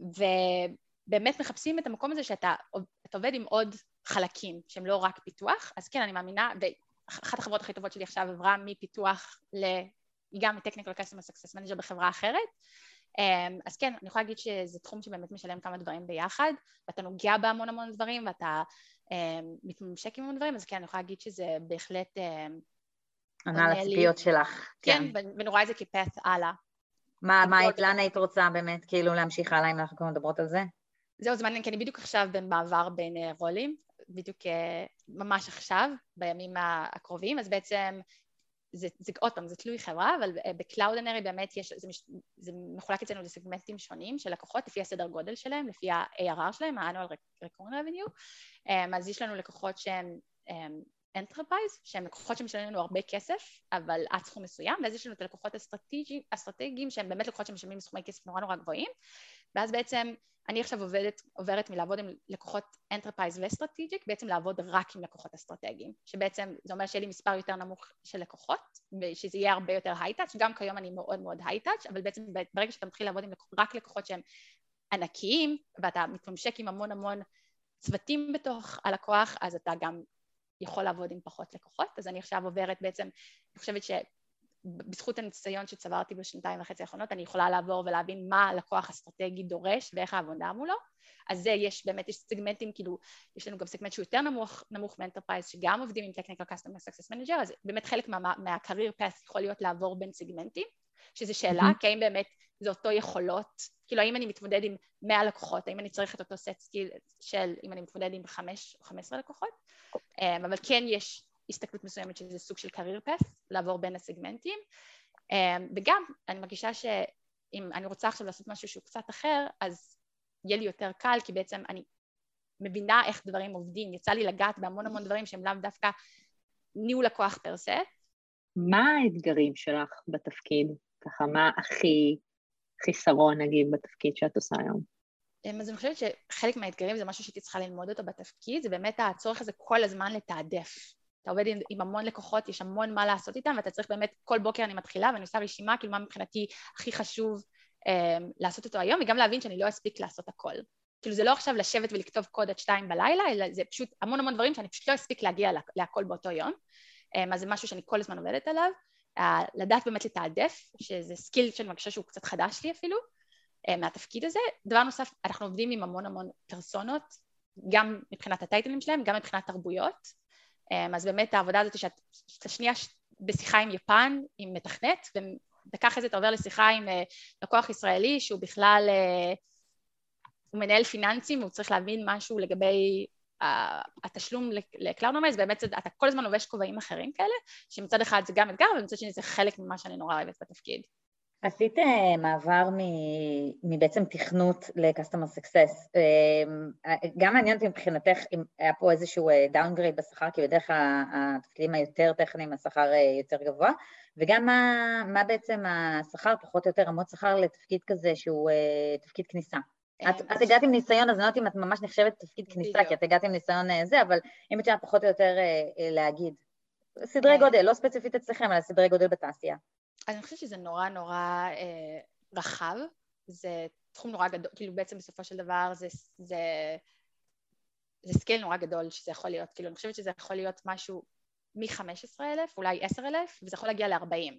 ובאמת מחפשים את המקום הזה שאתה עובד עם עוד חלקים שהם לא רק פיתוח, אז כן, אני מאמינה, אחת החברות הכי טובות שלי עכשיו עברה מפיתוח ל... היא גם מ-Technical Customer Success Manager בחברה אחרת. אמ, אז כן, אני יכולה להגיד שזה תחום שבאמת משלם כמה דברים ביחד, ואתה נוגע בהמון המון דברים, ואתה מתממשק עם המון דברים, אז כן, אני יכולה להגיד שזה בהחלט... אמ, ענה על הציפיות שלך. כן, כן. ואני רואה את זה כפאט הלאה. מה, מה לאן היית רוצה באמת, כאילו להמשיך הלאה אם אנחנו כבר מדברות על זה? זהו, זה מעניין, כי אני בדיוק עכשיו במעבר בין אה, רולים, בדיוק אה, ממש עכשיו, בימים הקרובים, אז בעצם זה, זה עוד פעם, זה תלוי חברה, אבל אה, בקלאודנרי באמת יש, זה, מש, זה מחולק אצלנו לסגמנטים שונים של לקוחות, לפי הסדר גודל שלהם, לפי ה-ARR שלהם, ה-annual recurring revenue, אמ, אז יש לנו לקוחות שהם אמ, שהם לקוחות שמשלמים לנו הרבה כסף, אבל עד סכום מסוים, ואז יש לנו את הלקוחות האסטרטגיים, שהם באמת לקוחות שמשלמים סכומי כסף נורא נורא גבוהים, ואז בעצם אני עכשיו עובדת, עוברת מלעבוד עם לקוחות enterprise ו-strategic, בעצם לעבוד רק עם לקוחות אסטרטגיים, שבעצם זה אומר שיהיה לי מספר יותר נמוך של לקוחות, ושזה יהיה הרבה יותר high touch, גם כיום אני מאוד מאוד high touch, אבל בעצם ברגע שאתה מתחיל לעבוד עם רק לקוחות שהם ענקיים, ואתה מתממשק עם המון המון צוותים בתוך הלקוח, אז אתה גם יכול לעבוד עם פחות לקוחות, אז אני עכשיו עוברת בעצם, אני חושבת ש... בזכות הניסיון שצברתי בשנתיים וחצי האחרונות, אני יכולה לעבור ולהבין מה הלקוח אסטרטגי דורש ואיך העבודה מולו. אז זה יש, באמת יש סגמנטים, כאילו, יש לנו גם סגמנט שהוא יותר נמוך, נמוך מ-enterprise, שגם עובדים עם Technical Customer Success Manager, אז באמת חלק מה, מה-career path יכול להיות לעבור בין סגמנטים, שזו שאלה, mm-hmm. כי האם באמת זה אותו יכולות, כאילו האם אני מתמודד עם 100 לקוחות, האם אני צריך את אותו set skill של אם אני מתמודד עם 5 או 15 לקוחות, אמ, אבל כן יש הסתכלות מסוימת שזה סוג של career path, לעבור בין הסגמנטים, אמ, וגם אני מרגישה שאם אני רוצה עכשיו לעשות משהו שהוא קצת אחר, אז יהיה לי יותר קל, כי בעצם אני מבינה איך דברים עובדים, יצא לי לגעת בהמון המון דברים שהם לאו דווקא ניהול לקוח פר סט. מה האתגרים שלך בתפקיד? ככה, מה הכי חיסרון, נגיד, בתפקיד שאת עושה היום? אמ, אז אני חושבת שחלק מהאתגרים זה משהו שהייתי צריכה ללמוד אותו בתפקיד, זה באמת הצורך הזה כל הזמן לתעדף. אתה עובד עם, עם המון לקוחות, יש המון מה לעשות איתם, ואתה צריך באמת, כל בוקר אני מתחילה ואני עושה רשימה, כאילו מה מבחינתי הכי חשוב אה, לעשות אותו היום, וגם להבין שאני לא אספיק לעשות הכל. כאילו זה לא עכשיו לשבת ולכתוב קוד עד שתיים בלילה, אלא זה פשוט המון המון דברים שאני פשוט לא אספיק להגיע לה, להכל באותו יום. אה, אז זה משהו שאני כל הזמן עובדת עליו. אה, לדעת באמת לתעדף, שזה skill שאני מרגישה שהוא קצת חדש לי אפילו, אה, מהתפקיד הזה. דבר נוסף, אנחנו עובדים עם המון המון פרסונות, גם מבחינת ה-titleים שלהם, גם מבחינת תרבויות. אמ, אז באמת העבודה הזאת שאת שנייה בשיחה עם יפן, עם מתכנת, ודקה אחרי זה אתה עובר לשיחה עם אה, לקוח ישראלי שהוא בכלל, אה, הוא מנהל פיננסים והוא צריך להבין משהו לגבי התשלום לקלאוד נומייז, באמת אתה כל הזמן לובש כובעים אחרים כאלה, שמצד אחד זה גם אתגר ומצד שני זה חלק ממה שאני נורא אוהבת בתפקיד. עשית אה, מעבר מבעצם תכנות ל-customer success. אה, גם מעניין אותי מבחינתך אם היה פה איזשהו downgrade בשכר, כי בדרך כלל התפקידים היותר טכניים השכר יותר גבוה, וגם מה, מה בעצם השכר, פחות או יותר רמות שכר לתפקיד כזה שהוא תפקיד כניסה. את, את הגעת עם ניסיון, אז אני לא יודעת אם את ממש נחשבת תפקיד כניסה, כי את הגעת עם ניסיון זה, אבל אם את יודעת פחות או יותר להגיד. סדרי גודל, לא ספציפית אצלכם, אלא סדרי גודל בתעשייה. אני חושבת שזה נורא נורא אה, רחב, זה תחום נורא גדול, כאילו בעצם בסופו של דבר זה, זה, זה scale נורא גדול שזה יכול להיות, כאילו אני חושבת שזה יכול להיות משהו מ-15,000, אולי 10,000, וזה יכול להגיע ל-40.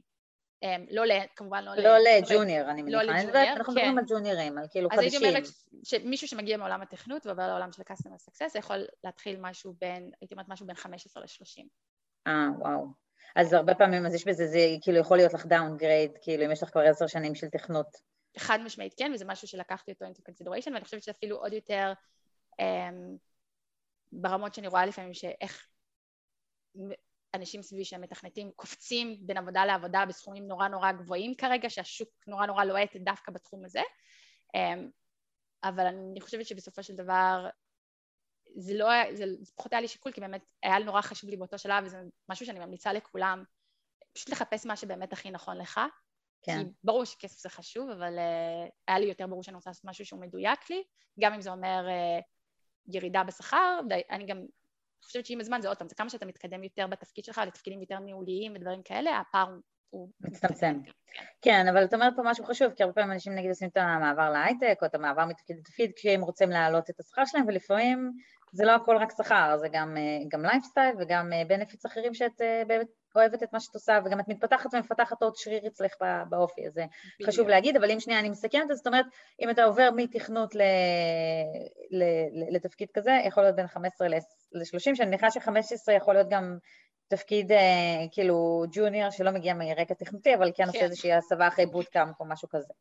Um, לא, כמובן לא, לא לג'וניור, אני לא מניחה, לא לג'וניור, אנחנו מדברים כן. על ג'וניורים, על כאילו חדשים. אז הייתי אומרת שמישהו שמגיע מעולם התכנות ועובר לעולם של customer success, יכול להתחיל משהו בין, הייתי אומרת משהו בין 15 ל-30. אה, וואו. אז הרבה פעמים, אז יש בזה, זה כאילו יכול להיות לך downgrade, כאילו אם יש לך כבר עשר שנים של תכנות. חד משמעית כן, וזה משהו שלקחתי אותו into consideration, ואני חושבת שאפילו עוד יותר um, ברמות שאני רואה לפעמים שאיך אנשים סביבי שהם מתכנתים קופצים בין עבודה לעבודה בסכומים נורא נורא גבוהים כרגע, שהשוק נורא נורא לוהט דווקא בתחום הזה. Um, אבל אני חושבת שבסופו של דבר זה לא היה, זה, זה פחות היה לי שיקול, כי באמת היה נורא חשוב לי באותו שלב, וזה משהו שאני ממליצה לכולם, פשוט לחפש מה שבאמת הכי נכון לך. כן. כי ברור שכסף זה חשוב, אבל uh, היה לי יותר ברור שאני רוצה לעשות משהו שהוא מדויק לי, גם אם זה אומר uh, ירידה בשכר, ואני גם חושבת שעם הזמן זה עוד פעם, זה כמה שאתה מתקדם יותר בתפקיד שלך, לתפקידים יותר ניהוליים ודברים כאלה, הפער הוא מצטמצם. כן. כן, אבל את אומרת פה משהו חשוב, כי הרבה פעמים אנשים נגיד עושים את המעבר להייטק, או את המעבר מתפקיד לתפקיד, כשהם רוצים להעלות את השכר שלהם, ולפעמים זה לא הכל רק שכר, זה גם, אה, גם לייפסטייל וגם בנפיץ אה, אחרים שאת אה, באמת אוהבת את מה שאת עושה, וגם את מתפתחת ומפתחת עוד שריר אצלך באופי, אז זה חשוב להגיד, אבל אם שנייה אני מסכמת, זאת אומרת, אם אתה עובר מתכנות ל, ל, ל, לתפקיד כזה, יכול להיות בין 15 ל-30, שאני מניחה ש-15 יכול להיות גם תפקיד כאילו ג'וניור שלא מגיע מרקע תכנותי, אבל כן עושה כן. איזושהי הסבה אחרי בוטקאמפ או משהו כזה.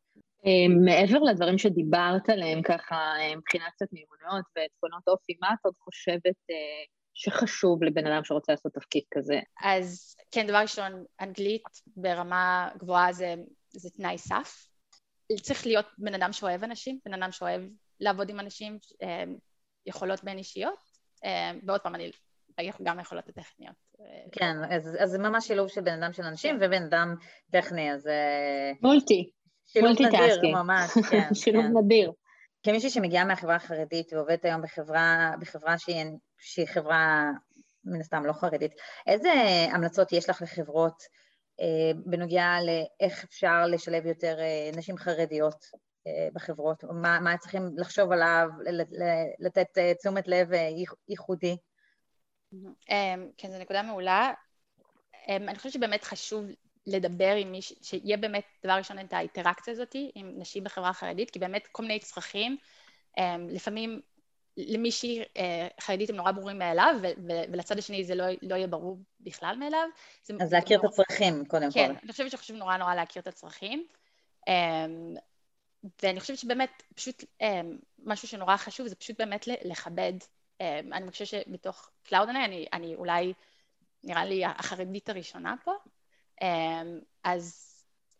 אה, מעבר לדברים שדיברת עליהם ככה אה, מבחינת קצת מיומנויות ותכונות אופי, מה את עוד חושבת אה, שחשוב לבן אדם שרוצה לעשות תפקיד כזה? אז כן, דבר ראשון, אנגלית ברמה גבוהה זה, זה תנאי סף. צריך להיות בן אדם שאוהב אנשים, בן אדם שאוהב לעבוד עם אנשים, יכולות בין אישיות, ועוד פעם, אני גם יכולות הטכניות. כן, אז, אז זה ממש שילוב של בן אדם של אנשים כן. ובן אדם טכני, אז... מולטי. שילוב נדיר, ממש, כן. שילוב כן. נדיר. כמישהי שמגיעה מהחברה החרדית ועובדת היום בחברה, בחברה שהיא, שהיא חברה מן הסתם לא חרדית, איזה המלצות יש לך לחברות אה, בנוגע לאיך אפשר לשלב יותר אה, נשים חרדיות אה, בחברות? מה, מה צריכים לחשוב עליו, לתת אה, תשומת לב אה, ייחודי? אמ, כן, זו נקודה מעולה. אמ, אני חושבת שבאמת חשוב לדבר עם מישהי, שיהיה באמת דבר ראשון את האינטראקציה הזאת עם נשים בחברה החרדית, כי באמת כל מיני צרכים, אמ, לפעמים למישהי אה, חרדית הם נורא ברורים מאליו, ולצד השני זה לא, לא יהיה ברור בכלל מאליו. אז להכיר נורא... את הצרכים, קודם כן, כל. כן, אני חושבת שחשוב נורא נורא להכיר את הצרכים. ואני חושבת שבאמת, פשוט משהו שנורא חשוב זה פשוט באמת לכבד. אני חושבת שבתוך קלאודנה אני, אני אולי, נראה לי החרדית הראשונה פה, אמ, אז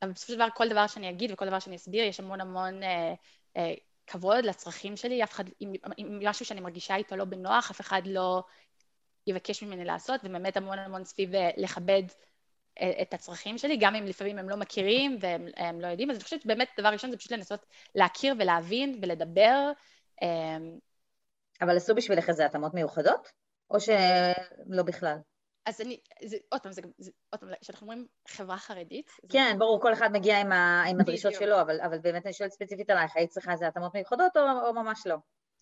אבל בסופו של דבר כל דבר שאני אגיד וכל דבר שאני אסביר, יש המון המון אה, אה, כבוד לצרכים שלי, אף אחד, אם, אם משהו שאני מרגישה איתו לא בנוח, אף אחד לא יבקש ממני לעשות, ובאמת המון המון סביב אה, לכבד את הצרכים שלי, גם אם לפעמים הם לא מכירים והם לא יודעים, אז אני חושבת שבאמת דבר ראשון זה פשוט לנסות להכיר ולהבין ולדבר. אה, אבל עשו בשבילך איזה התאמות מיוחדות? או שלא בכלל? אז אני, זה, עוד פעם, זה, זה, עוד פעם, כשאנחנו אומרים חברה חרדית... כן, זה... ברור, כל אחד מגיע עם, ה, עם הדרישות שלו, אבל, אבל באמת אני שואלת ספציפית עלייך, היית צריכה איזה התאמות מיוחדות או, או ממש לא?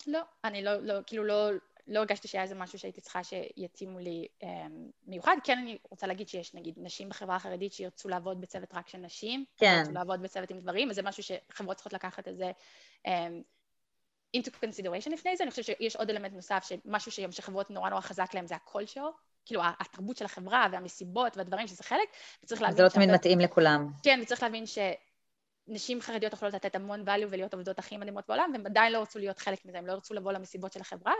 לא, אני לא, לא כאילו לא, לא הרגשתי שהיה איזה משהו שהייתי צריכה שיתאימו לי אה, מיוחד. כן, אני רוצה להגיד שיש נגיד נשים בחברה החרדית שירצו לעבוד בצוות רק של נשים, כן. ירצו לעבוד בצוות עם גברים, אז זה משהו שחברות צריכות לקחת את זה אה, into consideration לפני זה. אני חושבת שיש עוד אלמנט נוסף, שמשהו שחברות נורא נורא חזק להם זה הקול שלו. כאילו התרבות של החברה והמסיבות והדברים שזה חלק, וצריך להבין... זה לא תמיד מתאים לכולם. כן, וצריך להבין שנשים חרדיות יכולות לתת המון value ולהיות עובדות הכי מדהימות בעולם, והם עדיין לא רצו להיות חלק מזה, הם לא רצו לבוא למסיבות של החברה,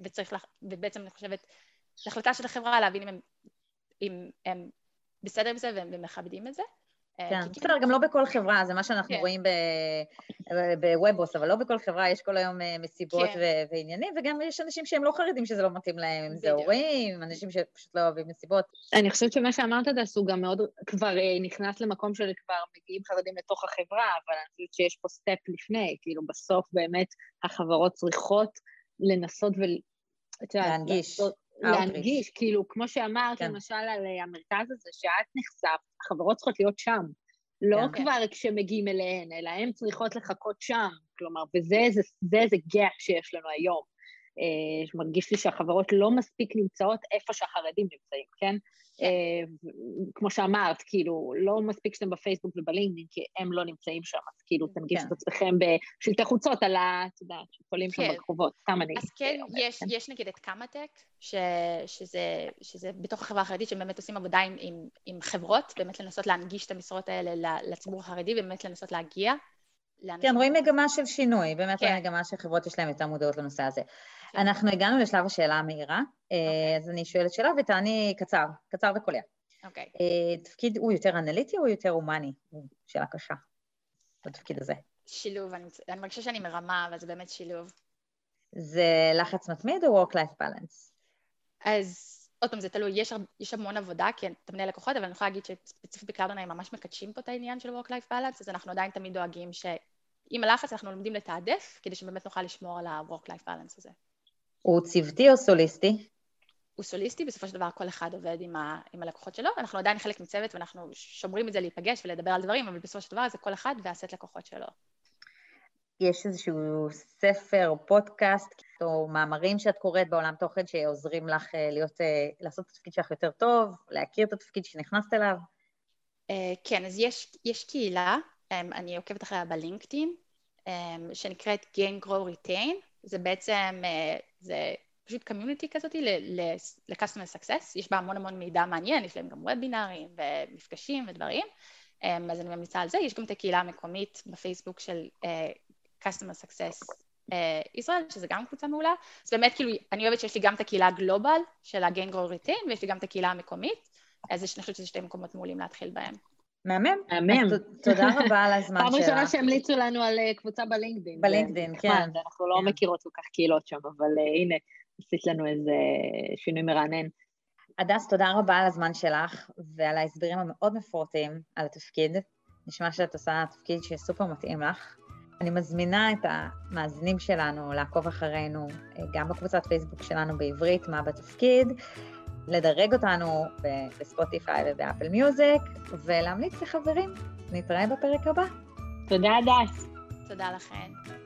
וצריך, ובעצם אני חושבת, זו החלטה של החברה להבין אם הם, אם הם בסדר עם זה והם מכבדים את זה. אה, כן, כי- בסדר, גם לא בכל חברה, זה מה שאנחנו כן. רואים בוובוס, אבל לא בכל חברה יש כל היום אה, מסיבות כן. ו- ועניינים, וגם יש אנשים שהם לא חרדים שזה לא מתאים להם, אם זה. הורים, אנשים שפשוט לא אוהבים מסיבות. אני חושבת שמה שאמרת, דס, הוא גם מאוד, כבר אה, נכנס למקום של כבר מגיעים חרדים לתוך החברה, אבל אני חושבת שיש פה סטפ לפני, כאילו בסוף באמת החברות צריכות לנסות ול... להנגיש, לעשות-. להנגיש, כאילו, כמו שאמרת, כן. למשל על אה, המרכז הזה, שאת נחשפת, החברות צריכות להיות שם. לא כן. כבר כשמגיעים אליהן, אלא הן צריכות לחכות שם, כלומר, וזה איזה, זה איזה gap שיש לנו היום. אה, שמרגיש לי שהחברות לא מספיק נמצאות איפה שהחרדים נמצאים, כן? כן. אה, כמו שאמרת, כאילו, לא מספיק שאתם בפייסבוק ובלינקדאין, כי הם לא נמצאים שם, אז כאילו, תנגישו כן. את עצמכם בשלטי חוצות על ה... את יודעת, שפולים שם כן. ברחובות, סתם אני... אז כן, יש, נגיד את קמא-טק, שזה, שזה בתוך החברה החרדית, שהם באמת עושים עבודה עם, חברות, באמת לנסות להנגיש את המשרות האלה לציבור החרדי, ובאמת לנסות להגיע. לאנשים. כן, רואים מגמה של שינוי, באמת כן. רואים מגמה שחברות יש להן יותר מודעות לנושא הזה. אנחנו הגענו לשלב השאלה המהירה, אה, אוקיי. אז אני שואלת שאלה ותעני קצר, קצר וקולע. אוקיי. אה, תפקיד הוא יותר אנליטי או יותר הומני? שאלה קשה, בתפקיד הזה. שילוב, אני, אני מרגישה שאני מרמה, אבל זה באמת שילוב. זה לחץ מתמיד או work-life balance? אז עוד פעם, זה תלוי, יש, יש המון עבודה, כי אתה מנהל לקוחות, אבל אני יכולה להגיד שספציפית בקלאודון הם ממש מקדשים פה את העניין של Work-Life Balance, אז אנחנו עדיין תמיד דואגים שעם הלחץ אנחנו לומדים לתעדף, כדי שבאמת נוכל לשמור על ה-Work-Life Balance הזה. הוא צוותי או סוליסטי? הוא סוליסטי, בסופו של דבר כל אחד עובד עם, ה, עם הלקוחות שלו, אנחנו עדיין חלק מצוות ואנחנו שומרים את זה להיפגש ולדבר על דברים, אבל בסופו של דבר זה כל אחד והסט לקוחות שלו. יש איזשהו ספר או פודקאסט או מאמרים שאת קוראת בעולם תוכן שעוזרים לך אה, להיות, אה, לעשות את התפקיד שלך יותר טוב, להכיר את התפקיד שנכנסת אליו? אה, כן, אז יש, יש קהילה, אה, אני עוקבת אחריה בלינקדאין, אה, שנקראת Gain Grow Retain, זה בעצם, זה פשוט קמיוניטי כזאת ל-customer success, יש בה המון המון מידע מעניין, יש להם גם וובינארים ומפגשים ודברים, אה, אז אני ממליצה על זה, יש גם את הקהילה המקומית בפייסבוק של אה, customer success אה, ישראל, שזה גם קבוצה מעולה, אז באמת כאילו, אני אוהבת שיש לי גם את הקהילה הגלובל של Grow Retain, ויש לי גם את הקהילה המקומית, אז אני חושבת שזה שתי מקומות מעולים להתחיל בהם. מהמם. מהמם. תודה רבה על הזמן שלך. פעם ראשונה שהמליצו לנו על אה, קבוצה בלינקדאין. בלינקדאין, כן. אנחנו לא כן. מכירות כל כך קהילות שם, אבל אה, הנה, עשית לנו איזה שינוי מרענן. הדס, תודה רבה על הזמן שלך ועל ההסברים המאוד מפורטים על התפקיד. נשמע שאת עושה תפקיד שסופר מתאים לך. אני מזמינה את המאזינים שלנו לעקוב אחרינו אה, גם בקבוצת פייסבוק שלנו בעברית, מה בתפקיד, לדרג אותנו בספוטיפיי ובאפל מיוזיק, ולהמליץ לחברים. נתראה בפרק הבא. תודה, הדס. תודה לכן.